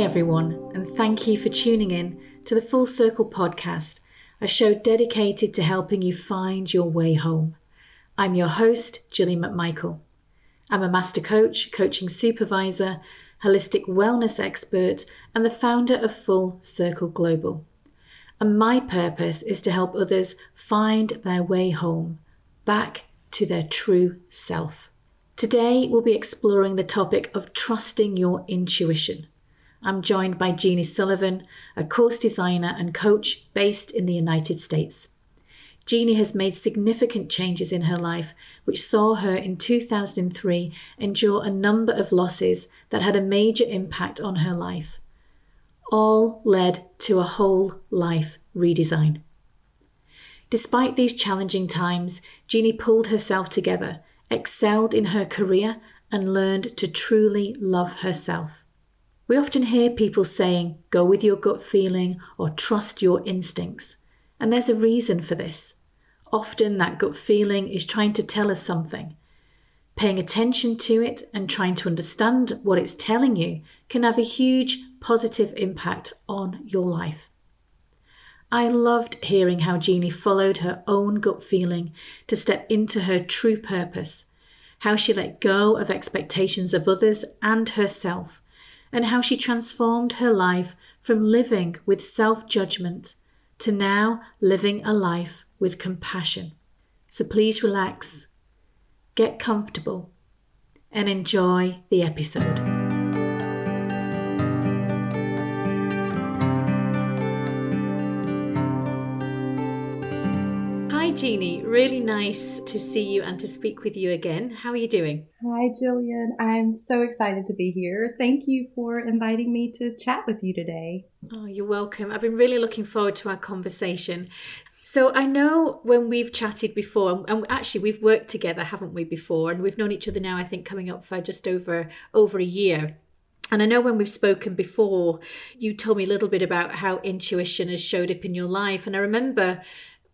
Everyone, and thank you for tuning in to the Full Circle podcast, a show dedicated to helping you find your way home. I'm your host, Gillian McMichael. I'm a master coach, coaching supervisor, holistic wellness expert, and the founder of Full Circle Global. And my purpose is to help others find their way home, back to their true self. Today, we'll be exploring the topic of trusting your intuition. I'm joined by Jeannie Sullivan, a course designer and coach based in the United States. Jeannie has made significant changes in her life, which saw her in 2003 endure a number of losses that had a major impact on her life. All led to a whole life redesign. Despite these challenging times, Jeannie pulled herself together, excelled in her career, and learned to truly love herself. We often hear people saying, go with your gut feeling or trust your instincts. And there's a reason for this. Often that gut feeling is trying to tell us something. Paying attention to it and trying to understand what it's telling you can have a huge positive impact on your life. I loved hearing how Jeannie followed her own gut feeling to step into her true purpose, how she let go of expectations of others and herself and how she transformed her life from living with self judgment to now living a life with compassion. So please relax, get comfortable, and enjoy the episode. Jeannie. Really nice to see you and to speak with you again. How are you doing? Hi, Gillian. I'm so excited to be here. Thank you for inviting me to chat with you today. Oh, you're welcome. I've been really looking forward to our conversation. So I know when we've chatted before, and actually we've worked together, haven't we, before? And we've known each other now, I think, coming up for just over over a year. And I know when we've spoken before, you told me a little bit about how intuition has showed up in your life. And I remember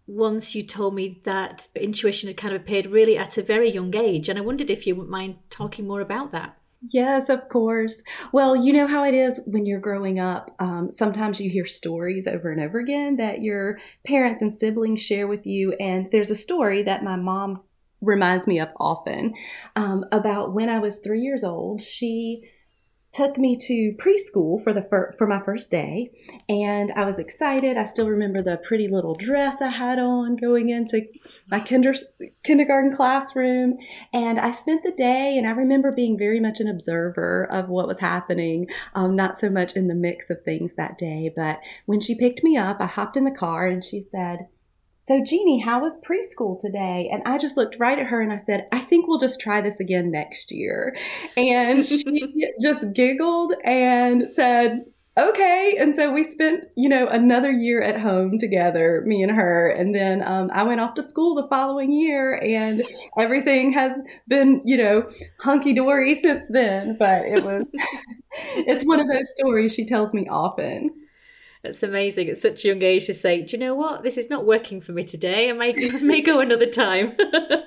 once you told me that intuition had kind of appeared really at a very young age. And I wondered if you wouldn't mind talking more about that. Yes, of course. Well, you know how it is when you're growing up. Um, sometimes you hear stories over and over again that your parents and siblings share with you. And there's a story that my mom reminds me of often um, about when I was three years old. She took me to preschool for the fir- for my first day and I was excited. I still remember the pretty little dress I had on going into my kinder- kindergarten classroom and I spent the day and I remember being very much an observer of what was happening, um, not so much in the mix of things that day, but when she picked me up, I hopped in the car and she said, so, Jeannie, how was preschool today? And I just looked right at her and I said, I think we'll just try this again next year. And she just giggled and said, okay. And so we spent, you know, another year at home together, me and her. And then um, I went off to school the following year and everything has been, you know, hunky dory since then. But it was, it's one of those stories she tells me often. It's amazing at such a young age to say, do you know what? This is not working for me today. I may, may go another time.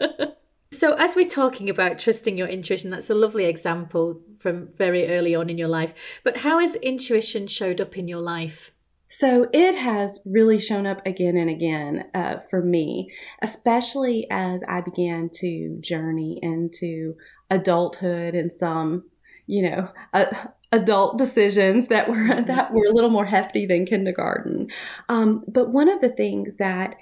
so, as we're talking about trusting your intuition, that's a lovely example from very early on in your life. But how has intuition showed up in your life? So it has really shown up again and again uh, for me, especially as I began to journey into adulthood and some, you know, uh, adult decisions that were mm-hmm. that were a little more hefty than kindergarten. Um, but one of the things that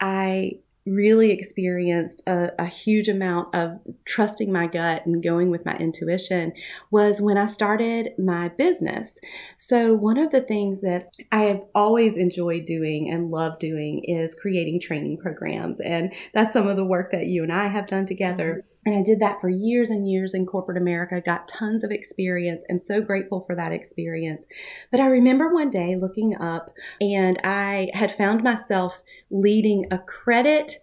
I really experienced a, a, huge amount of trusting my gut and going with my intuition was when I started my business. So, one of the things that I have always enjoyed doing and love doing is creating training programs. And that's some of the work that you and I have done together. And I did that for years and years in corporate America, got tons of experience. I'm so grateful for that experience. But I remember one day looking up and I had found myself leading a credit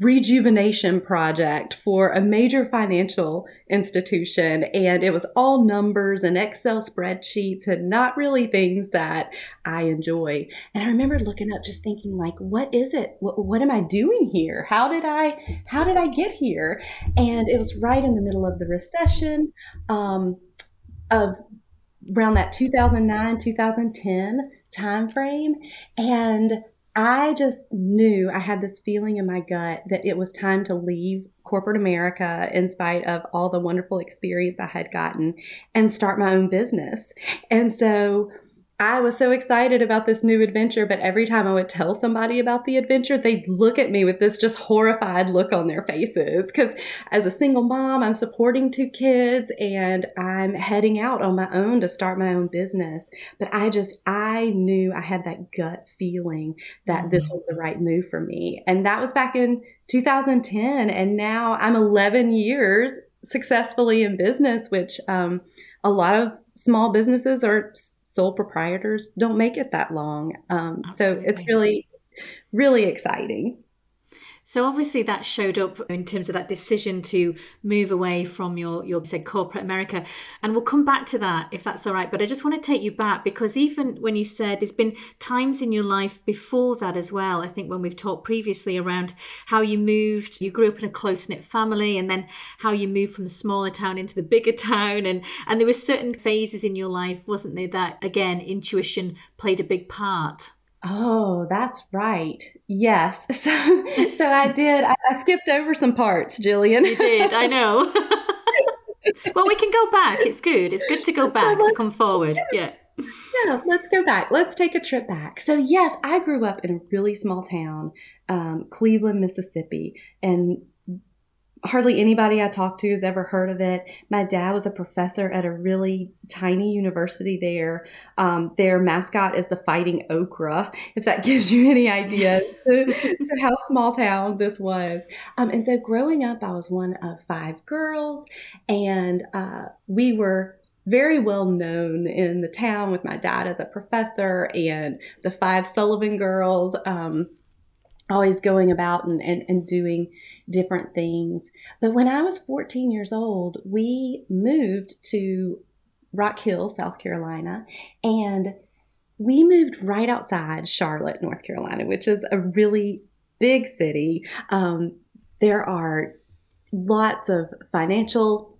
rejuvenation project for a major financial institution and it was all numbers and excel spreadsheets and not really things that i enjoy. And i remember looking up just thinking like what is it? What, what am i doing here? How did i how did i get here? And it was right in the middle of the recession um, of around that 2009 2010 time frame and I just knew I had this feeling in my gut that it was time to leave corporate America in spite of all the wonderful experience I had gotten and start my own business. And so I was so excited about this new adventure, but every time I would tell somebody about the adventure, they'd look at me with this just horrified look on their faces. Because as a single mom, I'm supporting two kids and I'm heading out on my own to start my own business. But I just, I knew I had that gut feeling that this was the right move for me. And that was back in 2010. And now I'm 11 years successfully in business, which um, a lot of small businesses are sole proprietors don't make it that long. Um, so it's really, really exciting. So obviously that showed up in terms of that decision to move away from your your said corporate America, and we'll come back to that if that's all right. But I just want to take you back because even when you said there's been times in your life before that as well. I think when we've talked previously around how you moved, you grew up in a close knit family, and then how you moved from the smaller town into the bigger town, and and there were certain phases in your life, wasn't there, that again intuition played a big part. Oh, that's right. Yes. So, so I did. I, I skipped over some parts, Gillian. You did. I know. well, we can go back. It's good. It's good to go back to come forward. Yeah. Yeah, let's go back. Let's take a trip back. So, yes, I grew up in a really small town, um, Cleveland, Mississippi, and hardly anybody I talked to has ever heard of it. My dad was a professor at a really tiny university there. Um, their mascot is the Fighting Okra, if that gives you any ideas to, to how small town this was. Um, and so growing up, I was one of five girls, and uh, we were very well known in the town with my dad as a professor and the five Sullivan girls. Um, always going about and, and, and doing different things. But when I was 14 years old, we moved to Rock Hill, South Carolina, and we moved right outside Charlotte, North Carolina, which is a really big city. Um, there are lots of financial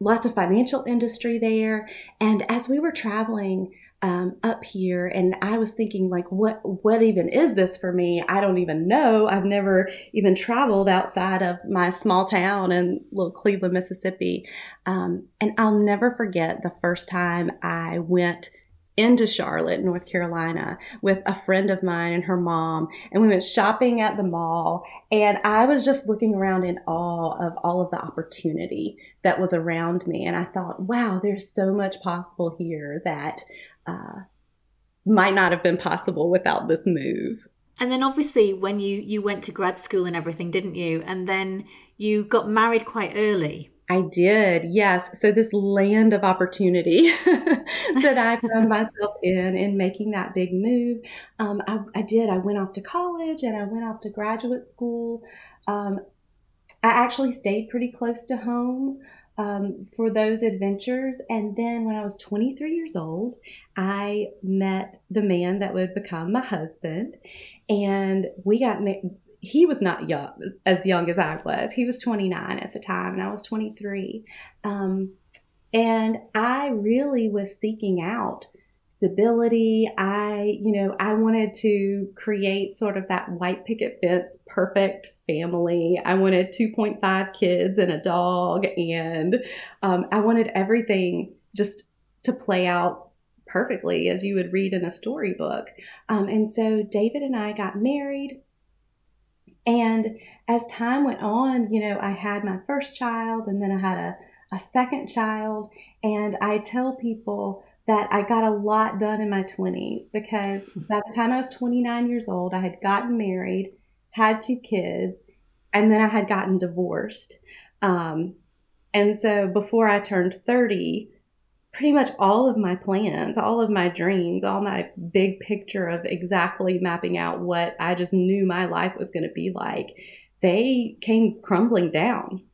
lots of financial industry there and as we were traveling um, up here and i was thinking like what what even is this for me i don't even know i've never even traveled outside of my small town in little cleveland mississippi um, and i'll never forget the first time i went into Charlotte, North Carolina, with a friend of mine and her mom. And we went shopping at the mall. And I was just looking around in awe of all of the opportunity that was around me. And I thought, wow, there's so much possible here that uh, might not have been possible without this move. And then obviously when you you went to grad school and everything, didn't you? And then you got married quite early. I did, yes. So this land of opportunity that I found myself in in making that big move, um, I, I, did. I went off to college and I went off to graduate school. Um, I actually stayed pretty close to home um, for those adventures. And then when I was 23 years old, I met the man that would become my husband. And we got married. He was not young, as young as I was. He was 29 at the time, and I was 23. Um, and I really was seeking out stability. I, you know, I wanted to create sort of that white picket fence perfect family. I wanted 2.5 kids and a dog, and um, I wanted everything just to play out perfectly as you would read in a storybook. Um, and so David and I got married. And as time went on, you know, I had my first child and then I had a, a second child. And I tell people that I got a lot done in my 20s because by the time I was 29 years old, I had gotten married, had two kids, and then I had gotten divorced. Um, and so before I turned 30, pretty much all of my plans, all of my dreams, all my big picture of exactly mapping out what I just knew my life was going to be like, they came crumbling down.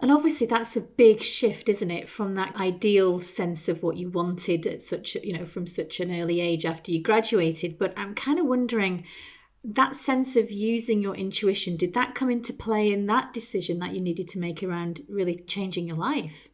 And obviously, that's a big shift, isn't it, from that ideal sense of what you wanted at such, you know, from such an early age after you graduated. But I'm kind of wondering that sense of using your intuition, did that come into play in that decision that you needed to make around really changing your life?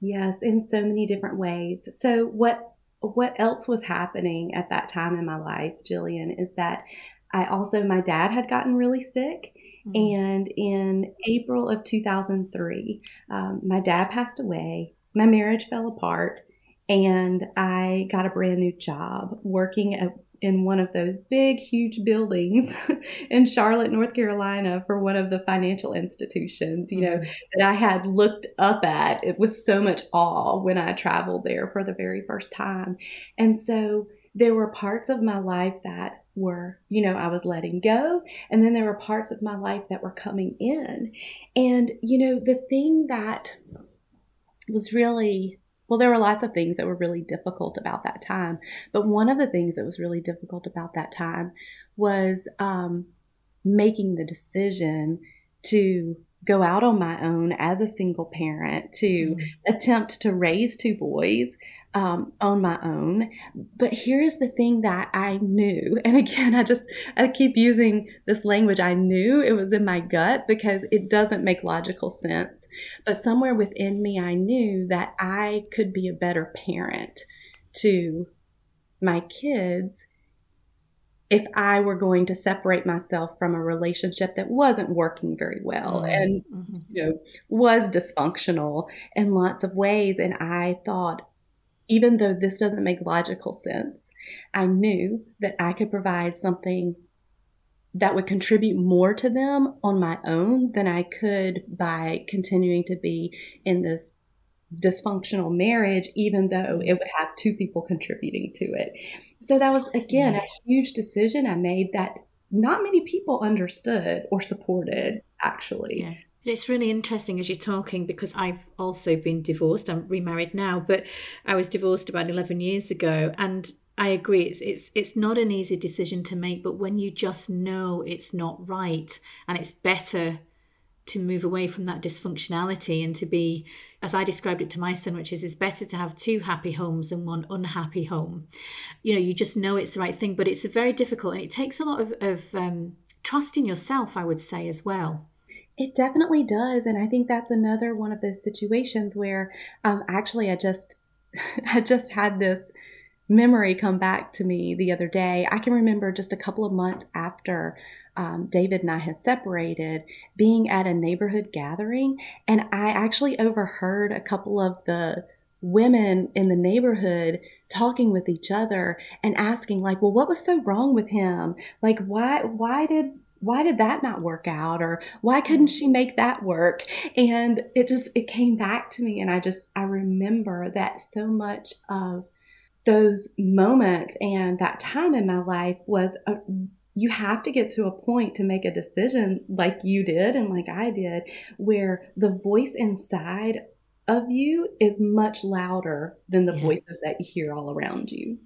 Yes, in so many different ways. So what what else was happening at that time in my life, Gillian, is that I also my dad had gotten really sick, mm-hmm. and in April of 2003, um, my dad passed away. My marriage fell apart, and I got a brand new job working at in one of those big, huge buildings in Charlotte, North Carolina, for one of the financial institutions, you know, mm-hmm. that I had looked up at with so much awe when I traveled there for the very first time. And so there were parts of my life that were, you know, I was letting go. And then there were parts of my life that were coming in. And, you know, the thing that was really well, there were lots of things that were really difficult about that time. But one of the things that was really difficult about that time was um, making the decision to go out on my own as a single parent, to mm-hmm. attempt to raise two boys um, on my own. But here's the thing that I knew. And again, I just, I keep using this language. I knew it was in my gut because it doesn't make logical sense. But somewhere within me, I knew that I could be a better parent to my kids if I were going to separate myself from a relationship that wasn't working very well mm-hmm. and mm-hmm. you know was dysfunctional in lots of ways and I thought even though this doesn't make logical sense, I knew that I could provide something that would contribute more to them on my own than I could by continuing to be in this dysfunctional marriage, even though it would have two people contributing to it. So that was, again, a mm-hmm. huge decision I made that not many people understood or supported, actually. Yeah. It's really interesting as you're talking because I've also been divorced. I'm remarried now, but I was divorced about 11 years ago. And I agree, it's, it's, it's not an easy decision to make, but when you just know it's not right and it's better to move away from that dysfunctionality and to be, as I described it to my son, which is it's better to have two happy homes than one unhappy home. You know, you just know it's the right thing, but it's very difficult and it takes a lot of, of um, trust in yourself, I would say, as well. It definitely does. And I think that's another one of those situations where um, actually I just I just had this memory come back to me the other day. I can remember just a couple of months after um, David and I had separated, being at a neighborhood gathering, and I actually overheard a couple of the women in the neighborhood talking with each other and asking like well what was so wrong with him like why why did why did that not work out? Or why couldn't she make that work? And it just it came back to me and i just i remember that so much of those moments and that time in my life was a, you have to get to a point to make a decision like you did and like i did where the voice inside of you is much louder than the yeah. voices that you hear all around you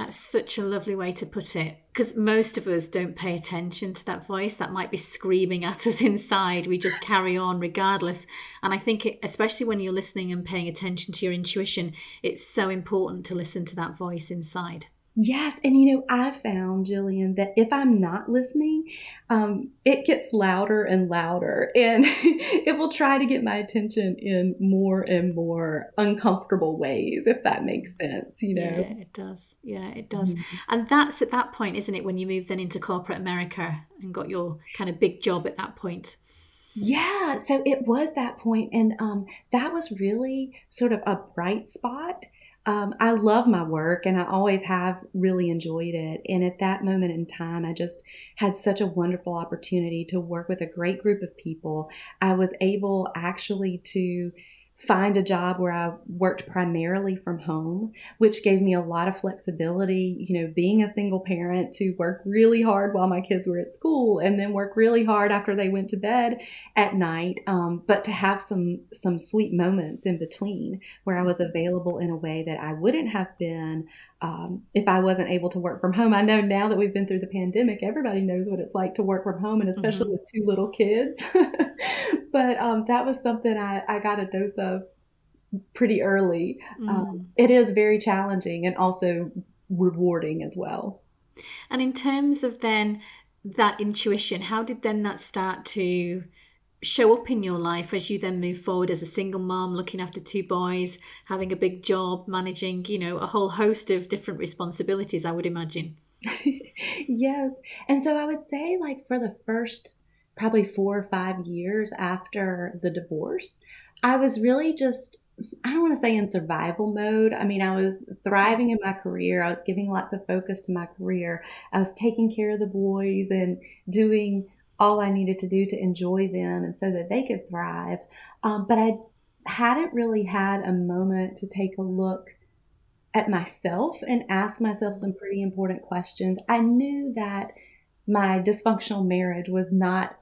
that's such a lovely way to put it because most of us don't pay attention to that voice that might be screaming at us inside. We just carry on regardless. And I think, it, especially when you're listening and paying attention to your intuition, it's so important to listen to that voice inside. Yes. And you know, I found, Gillian, that if I'm not listening, um, it gets louder and louder and it will try to get my attention in more and more uncomfortable ways, if that makes sense, you know? Yeah, it does. Yeah, it does. Mm-hmm. And that's at that point, isn't it, when you move then into corporate America and got your kind of big job at that point? Yeah, so it was that point, and um, that was really sort of a bright spot um, I love my work and I always have really enjoyed it. And at that moment in time, I just had such a wonderful opportunity to work with a great group of people. I was able actually to find a job where I worked primarily from home, which gave me a lot of flexibility, you know, being a single parent to work really hard while my kids were at school and then work really hard after they went to bed at night. Um, but to have some some sweet moments in between where I was available in a way that I wouldn't have been um, if I wasn't able to work from home. I know now that we've been through the pandemic, everybody knows what it's like to work from home, and especially mm-hmm. with two little kids. but um, that was something I, I got a dose of pretty early. Mm. Um, it is very challenging and also rewarding as well. And in terms of then that intuition, how did then that start to show up in your life as you then move forward as a single mom, looking after two boys, having a big job, managing, you know, a whole host of different responsibilities, I would imagine. yes. And so I would say, like, for the first probably four or five years after the divorce, I was really just, I don't want to say in survival mode. I mean, I was thriving in my career, I was giving lots of focus to my career, I was taking care of the boys and doing all I needed to do to enjoy them and so that they could thrive. Um, but I hadn't really had a moment to take a look at myself and ask myself some pretty important questions. I knew that my dysfunctional marriage was not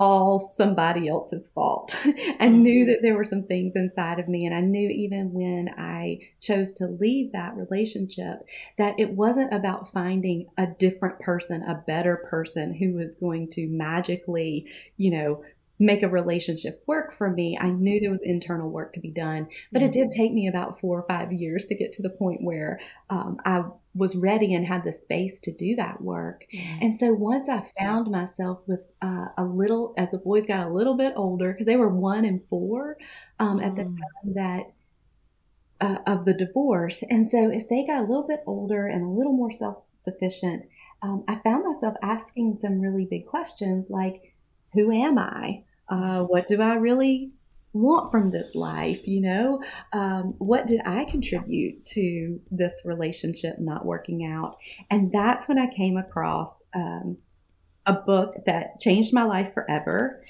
all somebody else's fault. I knew mm-hmm. that there were some things inside of me, and I knew even when I chose to leave that relationship that it wasn't about finding a different person, a better person who was going to magically, you know, make a relationship work for me. I knew there was internal work to be done, but it did mm-hmm. take me about four or five years to get to the point where um, I was ready and had the space to do that work. Mm-hmm. And so once I found myself with uh, a little, as the boys got a little bit older, because they were one and four um, at the mm. time that. Uh, of the divorce. And so, as they got a little bit older and a little more self sufficient, um, I found myself asking some really big questions like, Who am I? Uh, what do I really want from this life? You know, um, what did I contribute to this relationship not working out? And that's when I came across um, a book that changed my life forever.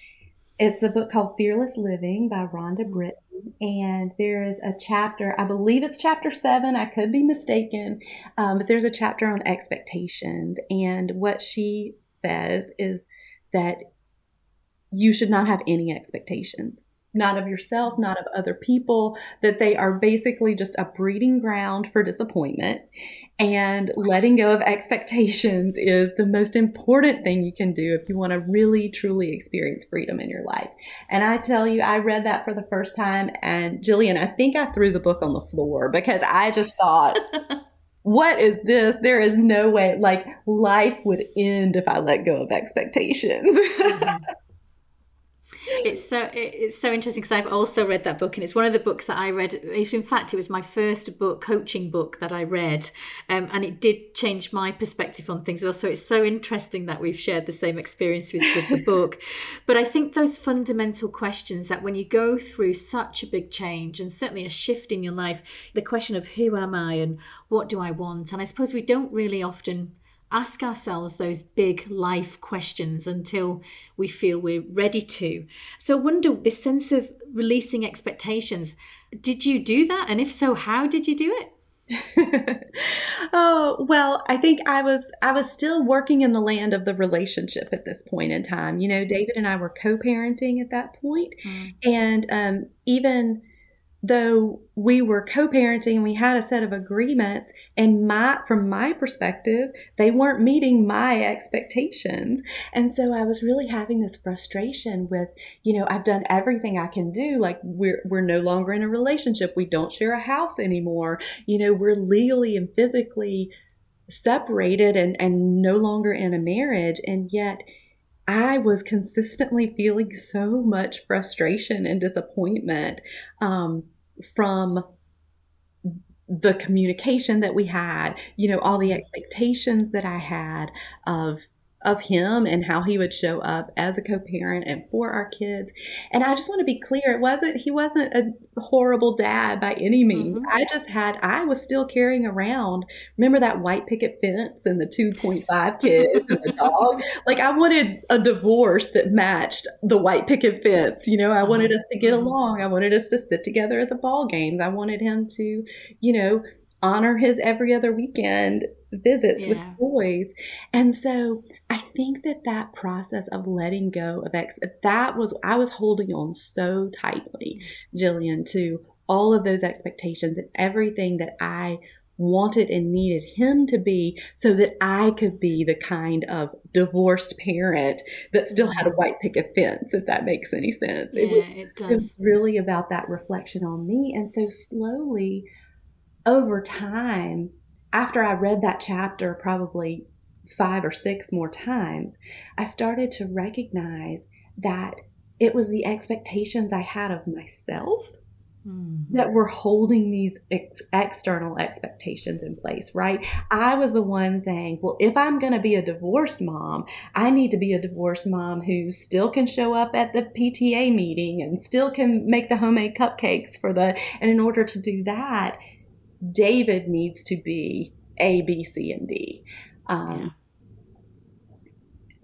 It's a book called Fearless Living by Rhonda Britten. And there is a chapter, I believe it's chapter seven, I could be mistaken, um, but there's a chapter on expectations. And what she says is that you should not have any expectations not of yourself, not of other people, that they are basically just a breeding ground for disappointment. And letting go of expectations is the most important thing you can do if you want to really, truly experience freedom in your life. And I tell you, I read that for the first time, and Gillian, I think I threw the book on the floor because I just thought, what is this? There is no way, like, life would end if I let go of expectations. Mm-hmm it's so it's so interesting because I've also read that book, and it's one of the books that I read. In fact, it was my first book, coaching book that I read, um, and it did change my perspective on things. Also, it's so interesting that we've shared the same experience with, with the book. But I think those fundamental questions that when you go through such a big change and certainly a shift in your life, the question of who am I and what do I want, and I suppose we don't really often ask ourselves those big life questions until we feel we're ready to. So I wonder this sense of releasing expectations, did you do that? And if so, how did you do it? oh well i think i was i was still working in the land of the relationship at this point in time you know david and i were co-parenting at that point. Mm. and um, even though we were co-parenting and we had a set of agreements and my from my perspective they weren't meeting my expectations. And so i was really having this frustration with you know i've done everything i can do like we're we're no longer in a relationship we don't share a house anymore you know we're legally and physically separated and and no longer in a marriage. And yet I was consistently feeling so much frustration and disappointment um, from the communication that we had, you know, all the expectations that I had of of him and how he would show up as a co-parent and for our kids. And I just want to be clear, it wasn't he wasn't a horrible dad by any means. Mm-hmm. I just had I was still carrying around remember that white picket fence and the 2.5 kids and the dog? Like I wanted a divorce that matched the white picket fence. You know, I wanted us to get mm-hmm. along. I wanted us to sit together at the ball games. I wanted him to, you know, honor his every other weekend visits yeah. with boys. And so I think that that process of letting go of ex that was I was holding on so tightly, Gillian, to all of those expectations and everything that I wanted and needed him to be so that I could be the kind of divorced parent that still had a mm-hmm. white picket fence, if that makes any sense. Yeah, it, was, it does. It was really about that reflection on me. And so slowly over time, after I read that chapter probably five or six more times, I started to recognize that it was the expectations I had of myself Mm-hmm. that were holding these ex- external expectations in place, right? I was the one saying, well, if I'm going to be a divorced mom, I need to be a divorced mom who still can show up at the PTA meeting and still can make the homemade cupcakes for the, and in order to do that, David needs to be A, B, C, and D. Um,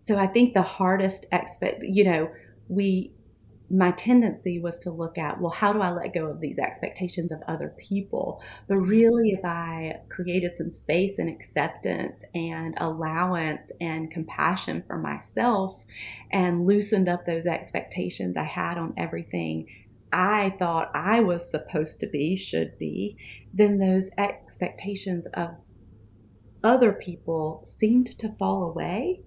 So I think the hardest expect, you know, we my tendency was to look at, well, how do I let go of these expectations of other people? But mm-hmm. really, if I created some space and acceptance and allowance and compassion for myself and loosened up those expectations I had on everything I thought I was supposed to be, should be, then those expectations of other people seemed to fall away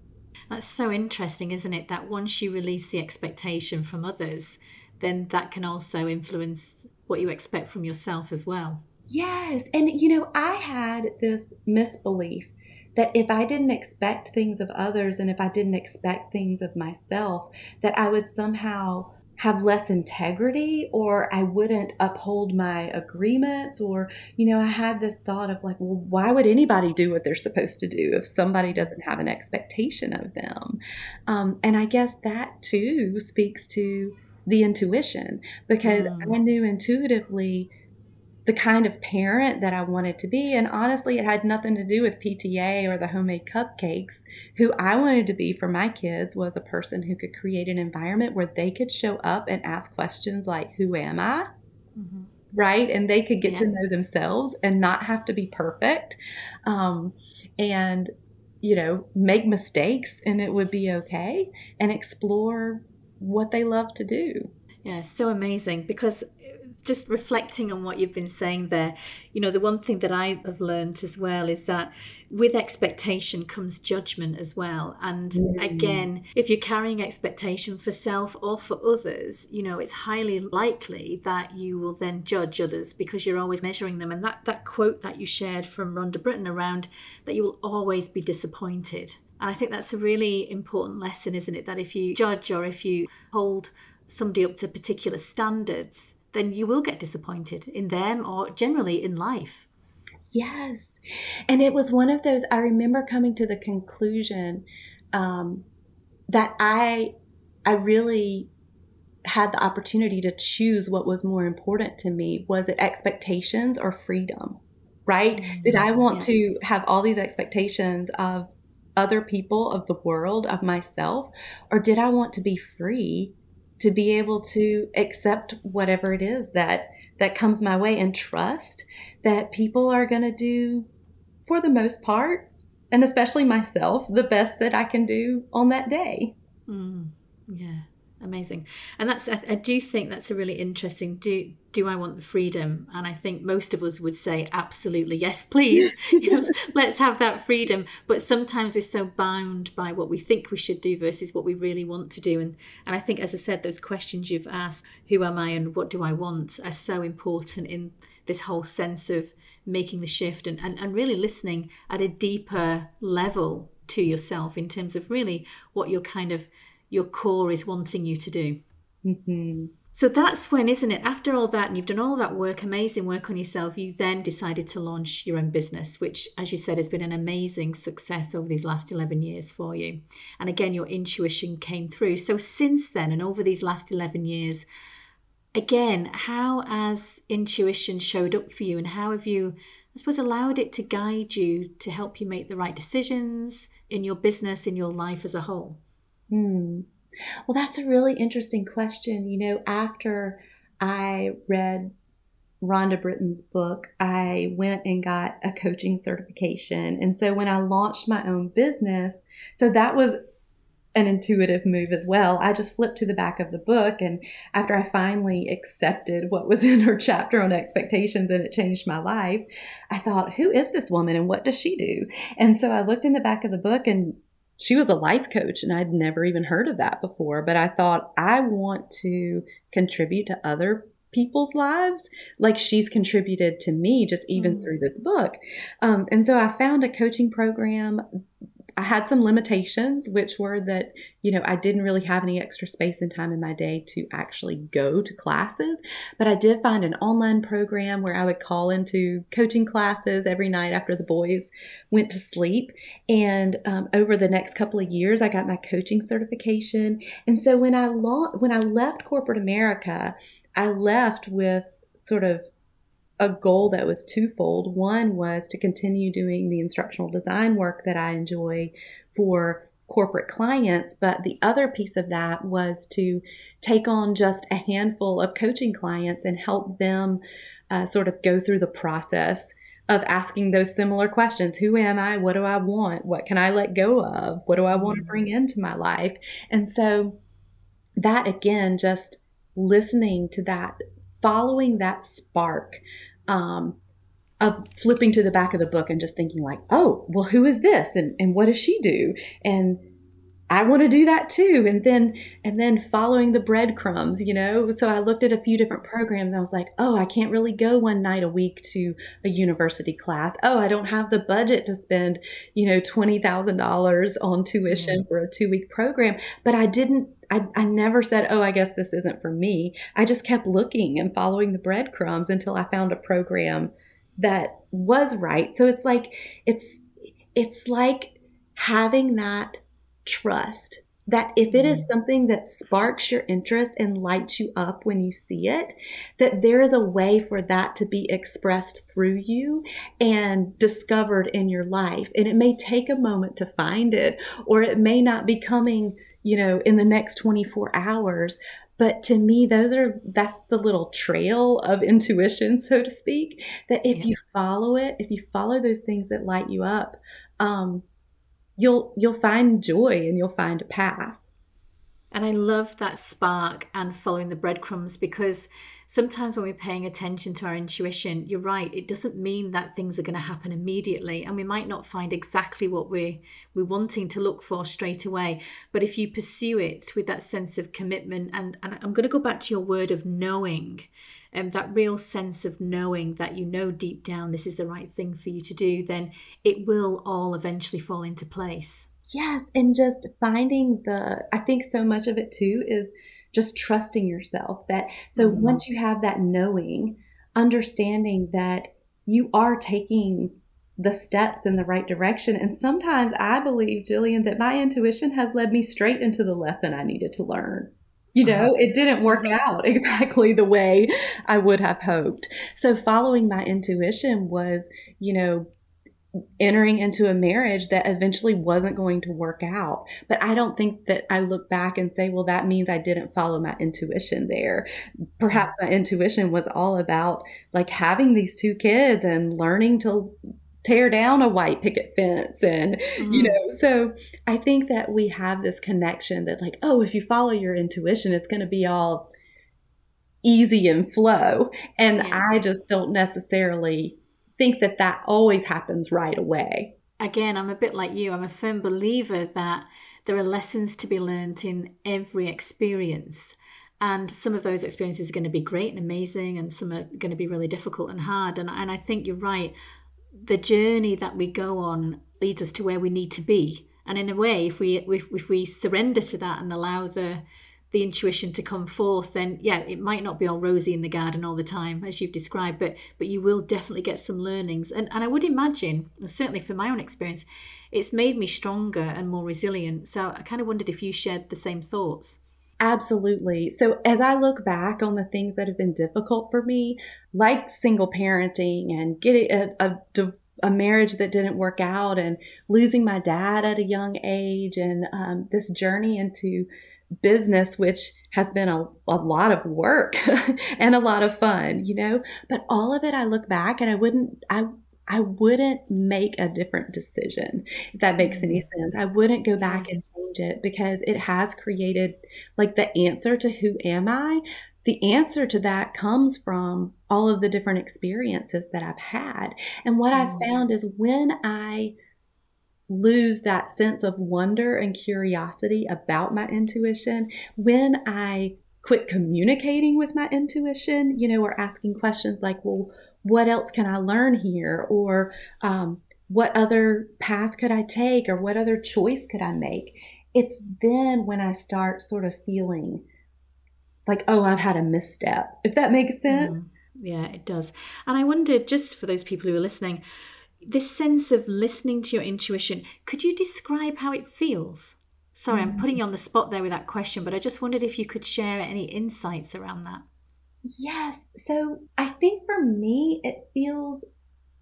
that's so interesting, isn't it? That once you release the expectation from others, then that can also influence what you expect from yourself as well. Yes. And, you know, I had this misbelief that if I didn't expect things of others and if I didn't expect things of myself, that I would somehow have less integrity or I wouldn't uphold my agreements or you know I had this thought of like well why would anybody do what they're supposed to do if somebody doesn't have an expectation of them um, and I guess that too speaks to the intuition because mm. I knew intuitively the kind of parent that I wanted to be. And honestly, it had nothing to do with PTA or the homemade cupcakes. Who I wanted to be for my kids was a person who could create an environment where they could show up and ask questions like, Who am I? Mm-hmm. Right? And they could get yeah. to know themselves and not have to be perfect. Um, and you know, make mistakes and it would be okay and explore what they love to do. Yeah, so amazing because just reflecting on what you've been saying there, you know, the one thing that I have learned as well is that with expectation comes judgment as well. And mm. again, if you're carrying expectation for self or for others, you know, it's highly likely that you will then judge others because you're always measuring them. And that, that quote that you shared from Rhonda Britten around that you will always be disappointed. And I think that's a really important lesson, isn't it? That if you judge or if you hold somebody up to particular standards, then you will get disappointed in them or generally in life. Yes. And it was one of those, I remember coming to the conclusion um, that I, I really had the opportunity to choose what was more important to me. Was it expectations or freedom? Right? Mm-hmm. Did I want yeah. to have all these expectations of other people, of the world, of myself? Or did I want to be free to be able to accept whatever it is that that comes my way and trust that people are going to do for the most part and especially myself the best that I can do on that day. Mm, yeah amazing and that's I, I, do think that's a really interesting do do i want the freedom and i think most of us would say absolutely yes please let's have that freedom but sometimes we're so bound by what we think we should do versus what we really want to do and and i think as i said those questions you've asked who am i and what do i want are so important in this whole sense of making the shift and, and, and really listening at a deeper level to yourself in terms of really what you're kind of your core is wanting you to do. Mm-hmm. So that's when, isn't it? After all that, and you've done all that work, amazing work on yourself, you then decided to launch your own business, which, as you said, has been an amazing success over these last 11 years for you. And again, your intuition came through. So, since then, and over these last 11 years, again, how has intuition showed up for you, and how have you, I suppose, allowed it to guide you to help you make the right decisions in your business, in your life as a whole? Hmm. Well, that's a really interesting question. You know, after I read Rhonda Britten's book, I went and got a coaching certification. And so when I launched my own business, so that was an intuitive move as well. I just flipped to the back of the book, and after I finally accepted what was in her chapter on expectations and it changed my life, I thought, who is this woman and what does she do? And so I looked in the back of the book and she was a life coach and I'd never even heard of that before. But I thought, I want to contribute to other people's lives like she's contributed to me just even mm. through this book. Um, and so I found a coaching program. I had some limitations, which were that, you know, I didn't really have any extra space and time in my day to actually go to classes. But I did find an online program where I would call into coaching classes every night after the boys went to sleep. And um, over the next couple of years, I got my coaching certification. And so when I, lo- when I left corporate America, I left with sort of a goal that was twofold. One was to continue doing the instructional design work that I enjoy for corporate clients, but the other piece of that was to take on just a handful of coaching clients and help them uh, sort of go through the process of asking those similar questions Who am I? What do I want? What can I let go of? What do I want to mm-hmm. bring into my life? And so, that again, just listening to that, following that spark um, of flipping to the back of the book and just thinking like, oh, well, who is this, and and what does she do, and I want to do that too. And then and then following the breadcrumbs, you know. So I looked at a few different programs. I was like, oh, I can't really go one night a week to a university class. Oh, I don't have the budget to spend, you know, twenty thousand dollars on tuition mm-hmm. for a two week program. But I didn't I, I never said, oh, I guess this isn't for me. I just kept looking and following the breadcrumbs until I found a program that was right. So it's like, it's, it's like having that trust that if it is mm-hmm. something that sparks your interest and lights you up when you see it, that there is a way for that to be expressed through you and discovered in your life. And it may take a moment to find it, or it may not be coming you know, in the next 24 hours. But to me, those are that's the little trail of intuition, so to speak. That if yeah. you follow it, if you follow those things that light you up, um, you'll you'll find joy and you'll find a path. And I love that spark and following the breadcrumbs because sometimes when we're paying attention to our intuition, you're right, it doesn't mean that things are going to happen immediately. And we might not find exactly what we're, we're wanting to look for straight away. But if you pursue it with that sense of commitment, and, and I'm going to go back to your word of knowing, and um, that real sense of knowing that you know deep down this is the right thing for you to do, then it will all eventually fall into place. Yes, and just finding the I think so much of it too is just trusting yourself that so mm-hmm. once you have that knowing, understanding that you are taking the steps in the right direction. And sometimes I believe, Gillian, that my intuition has led me straight into the lesson I needed to learn. You know, uh-huh. it didn't work out exactly the way I would have hoped. So, following my intuition was, you know, entering into a marriage that eventually wasn't going to work out. But I don't think that I look back and say, well, that means I didn't follow my intuition there. Perhaps my intuition was all about like having these two kids and learning to tear down a white picket fence and mm-hmm. you know so i think that we have this connection that like oh if you follow your intuition it's going to be all easy and flow and yeah. i just don't necessarily think that that always happens right away. Again, I'm a bit like you. I'm a firm believer that there are lessons to be learned in every experience. And some of those experiences are going to be great and amazing, and some are going to be really difficult and hard. And, and I think you're right. The journey that we go on leads us to where we need to be. And in a way, if we if, if we surrender to that and allow the the intuition to come forth then yeah it might not be all rosy in the garden all the time as you've described but but you will definitely get some learnings. And and i would imagine certainly from my own experience it's made me stronger and more resilient. So i kind of wondered if you shared the same thoughts. Absolutely. So, as I look back on the things that have been difficult for me, like single parenting and getting a, a, a marriage that didn't work out and losing my dad at a young age, and um, this journey into business, which has been a, a lot of work and a lot of fun, you know. But all of it, I look back and I wouldn't, I, I wouldn't make a different decision, if that makes any mm. sense. I wouldn't go back and change it because it has created like the answer to who am I. The answer to that comes from all of the different experiences that I've had. And what I've mm. found is when I lose that sense of wonder and curiosity about my intuition when I quit communicating with my intuition, you know, or asking questions like, well, what else can I learn here? Or, um, what other path could I take or what other choice could I make? It's then when I start sort of feeling like, oh, I've had a misstep, if that makes sense. Mm, yeah, it does. And I wonder, just for those people who are listening, this sense of listening to your intuition, could you describe how it feels? Sorry, I'm putting you on the spot there with that question, but I just wondered if you could share any insights around that. Yes. So I think for me, it feels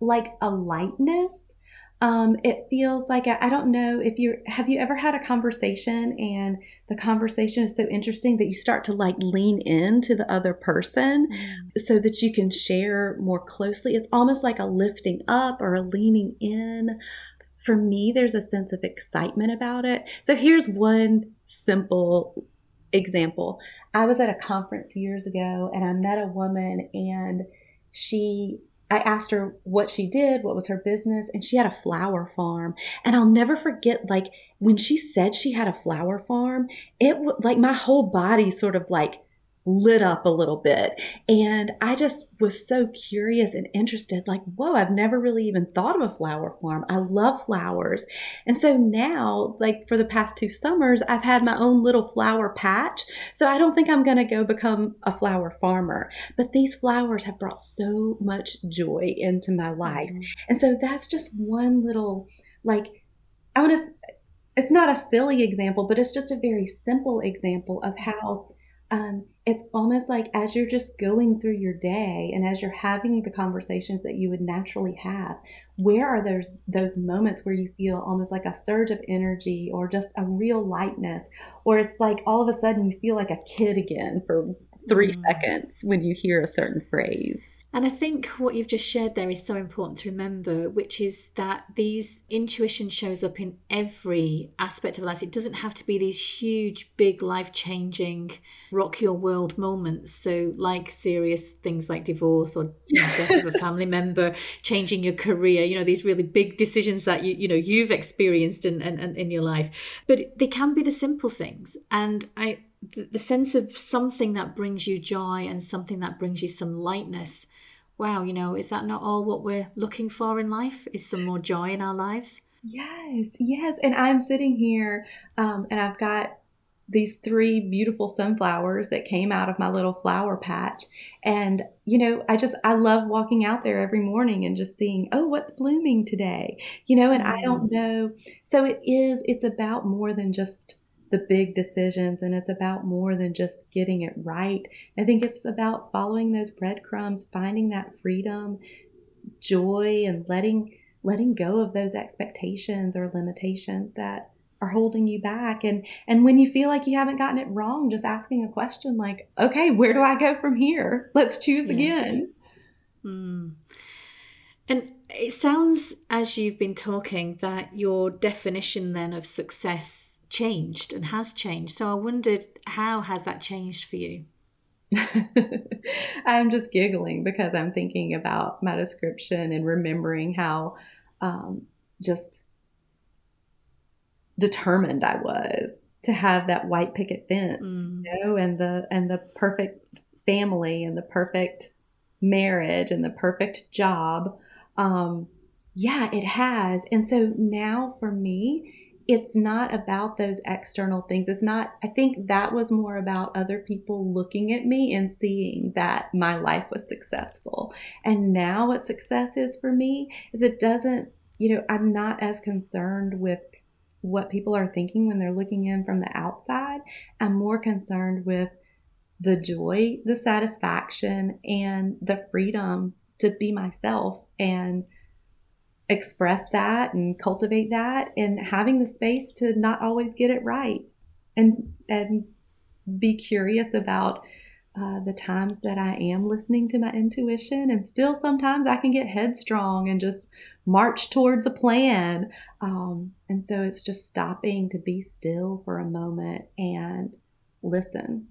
like a lightness. Um, it feels like I don't know if you have you ever had a conversation and the conversation is so interesting that you start to like lean into the other person mm. so that you can share more closely. It's almost like a lifting up or a leaning in for me, there's a sense of excitement about it. So here's one simple example. I was at a conference years ago and I met a woman and she I asked her what she did, what was her business, and she had a flower farm. And I'll never forget like when she said she had a flower farm, it would like my whole body sort of like lit up a little bit. And I just was so curious and interested like, whoa, I've never really even thought of a flower farm. I love flowers. And so now, like for the past two summers, I've had my own little flower patch. So I don't think I'm going to go become a flower farmer. But these flowers have brought so much joy into my life. Mm-hmm. And so that's just one little, like, I want to, it's not a silly example, but it's just a very simple example of how um, it's almost like as you're just going through your day and as you're having the conversations that you would naturally have where are those those moments where you feel almost like a surge of energy or just a real lightness or it's like all of a sudden you feel like a kid again for 3 mm. seconds when you hear a certain phrase and I think what you've just shared there is so important to remember, which is that these intuition shows up in every aspect of life. It doesn't have to be these huge, big, life changing, rock your world moments. So, like serious things like divorce or death of a family member, changing your career, you know, these really big decisions that you, you know, you've experienced in, in, in your life. But they can be the simple things. And I, the sense of something that brings you joy and something that brings you some lightness wow, you know, is that not all what we're looking for in life? Is some more joy in our lives? Yes, yes. And I'm sitting here um, and I've got these three beautiful sunflowers that came out of my little flower patch. And, you know, I just, I love walking out there every morning and just seeing, oh, what's blooming today? You know, and. I don't mm. know. So it is, it's about more than just the big decisions and it's about more than just getting it right. I think it's about following those breadcrumbs, finding that freedom, joy and letting letting go of those expectations or limitations that are holding you back and and when you feel like you haven't gotten it wrong just asking a question like okay where do i go from here let's choose yeah. again mm. and it sounds as you've been talking that your definition then of success changed and has changed. So I wondered how has that changed for you? I'm just giggling because I'm thinking about my description and remembering how um, just determined I was to have that white picket fence, mm. you know, and the and the perfect family and the perfect marriage and the perfect job. Um, yeah, it has. And so now for me, it's not about those external things. It's not, I think that was more about other people looking at me and seeing that my life was successful. And now, what success is for me is it doesn't, you know, I'm not as concerned with what people are thinking when they're looking in from the outside. I'm more concerned with the joy, the satisfaction, and the freedom to be myself and express that and cultivate that and having the space to not always get it right and and be curious about uh, the times that I am listening to my intuition, and still sometimes I can get headstrong and just march towards a plan. Um, and so it's just stopping to be still for a moment and listen.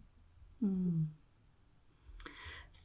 Mm.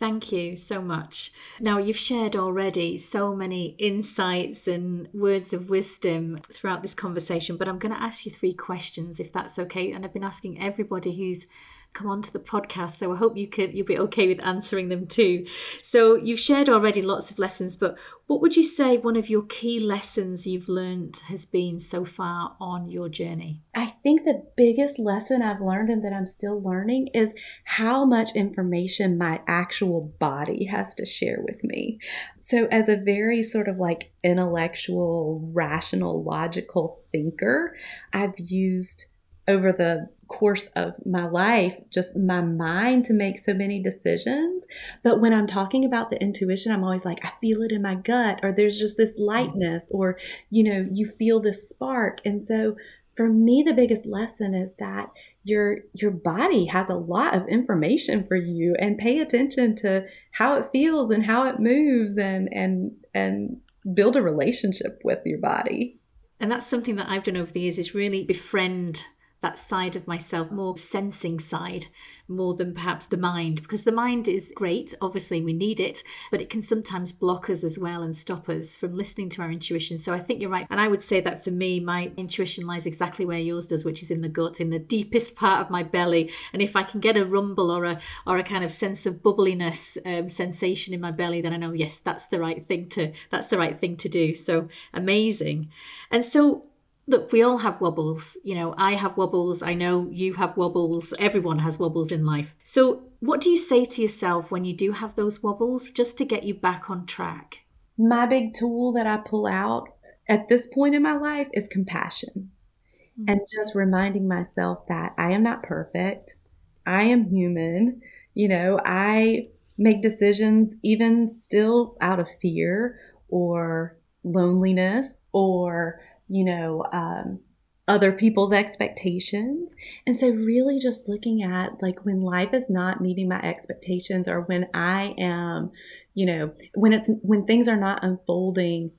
Thank you so much. Now, you've shared already so many insights and words of wisdom throughout this conversation, but I'm going to ask you three questions if that's okay. And I've been asking everybody who's come onto the podcast. So I hope you could you'll be okay with answering them too. So you've shared already lots of lessons, but what would you say one of your key lessons you've learned has been so far on your journey? I think the biggest lesson I've learned and that I'm still learning is how much information my actual body has to share with me. So, as a very sort of like intellectual, rational, logical thinker, I've used over the course of my life just my mind to make so many decisions. But when i'm talking about the intuition i'm always like i feel it in my gut or there's just this mm-hmm. lightness or you know you feel this spark. And so for me the biggest lesson is that your your body has a lot of information for you and pay attention to how it feels and how it moves and and and build a relationship with your body. And that's something that I've done over the years is really befriend that side of myself, more sensing side, more than perhaps the mind, because the mind is great. Obviously, we need it, but it can sometimes block us as well and stop us from listening to our intuition. So I think you're right. And I would say that for me, my intuition lies exactly where yours does, which is in the gut, in the deepest part of my belly. And if I can get a rumble or a or a kind of sense of bubbliness um, sensation in my belly, then I know yes, that's the right thing to that's the right thing to do. So amazing. And so look, we all have wobbles. You know, I have wobbles. I know you have wobbles. Everyone has wobbles in life. So, what do you say to yourself when you do have those wobbles just to get you back on track? My big tool that I pull out at this point in my life is compassion mm-hmm. and just reminding myself that I am not perfect. I am human. You know, I make decisions even still out of fear or loneliness or you know, um, other people's expectations. And so, really, just looking at like when life is not meeting my expectations, or when I am, you know, when it's when things are not unfolding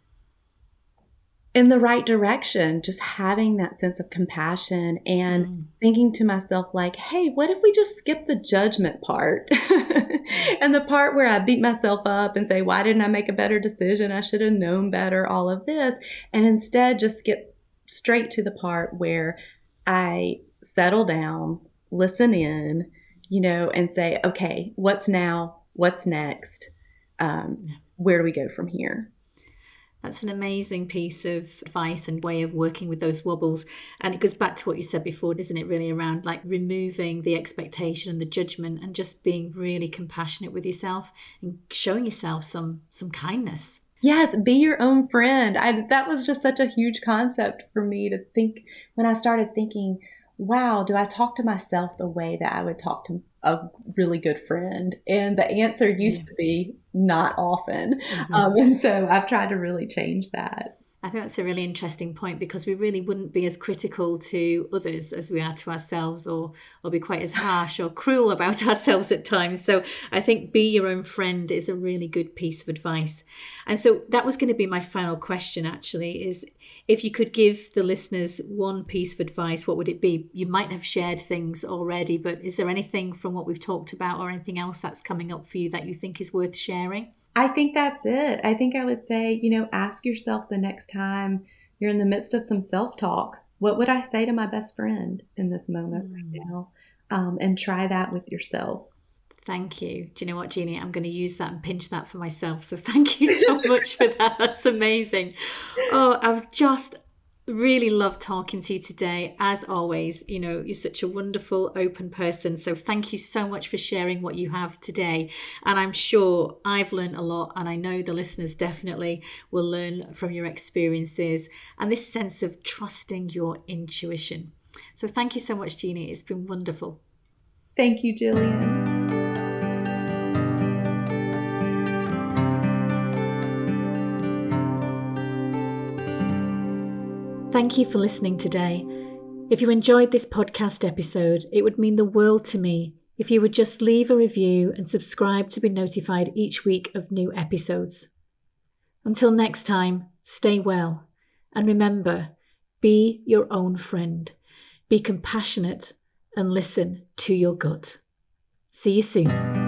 in the right direction, just having that sense of compassion and mm. thinking to myself, like, hey, what if we just skip the judgment part and the part where I beat myself up and say, why didn't I make a better decision? I should have known better, all of this. And instead, just skip straight to the part where I settle down, listen in, you know, and say, okay, what's now? What's next? Um, where do we go from here? That's an amazing piece of advice and way of working with those wobbles. And it goes back to what you said before, doesn't it? Really around like removing the expectation and the judgment and just being really compassionate with yourself and showing yourself some some kindness. Yes, be your own friend. I, that was just such a huge concept for me to think when I started thinking, wow, do I talk to myself the way that I would talk to a really good friend? And the answer used yeah. to be not often. Mm-hmm. Um, and so I've tried to really change that. I think that's a really interesting point because we really wouldn't be as critical to others as we are to ourselves or or be quite as harsh or cruel about ourselves at times. So I think be your own friend is a really good piece of advice. And so that was going to be my final question actually is if you could give the listeners one piece of advice, what would it be? You might have shared things already, but is there anything from what we've talked about or anything else that's coming up for you that you think is worth sharing? I think that's it. I think I would say, you know, ask yourself the next time you're in the midst of some self talk, what would I say to my best friend in this moment mm. right now? Um, and try that with yourself. Thank you. Do you know what, Jeannie? I'm going to use that and pinch that for myself. So thank you so much for that. That's amazing. Oh, I've just really loved talking to you today. As always, you know, you're such a wonderful, open person. So thank you so much for sharing what you have today. And I'm sure I've learned a lot, and I know the listeners definitely will learn from your experiences and this sense of trusting your intuition. So thank you so much, Jeannie. It's been wonderful. Thank you, Gillian. Thank you for listening today. If you enjoyed this podcast episode, it would mean the world to me if you would just leave a review and subscribe to be notified each week of new episodes. Until next time, stay well and remember be your own friend, be compassionate, and listen to your gut. See you soon.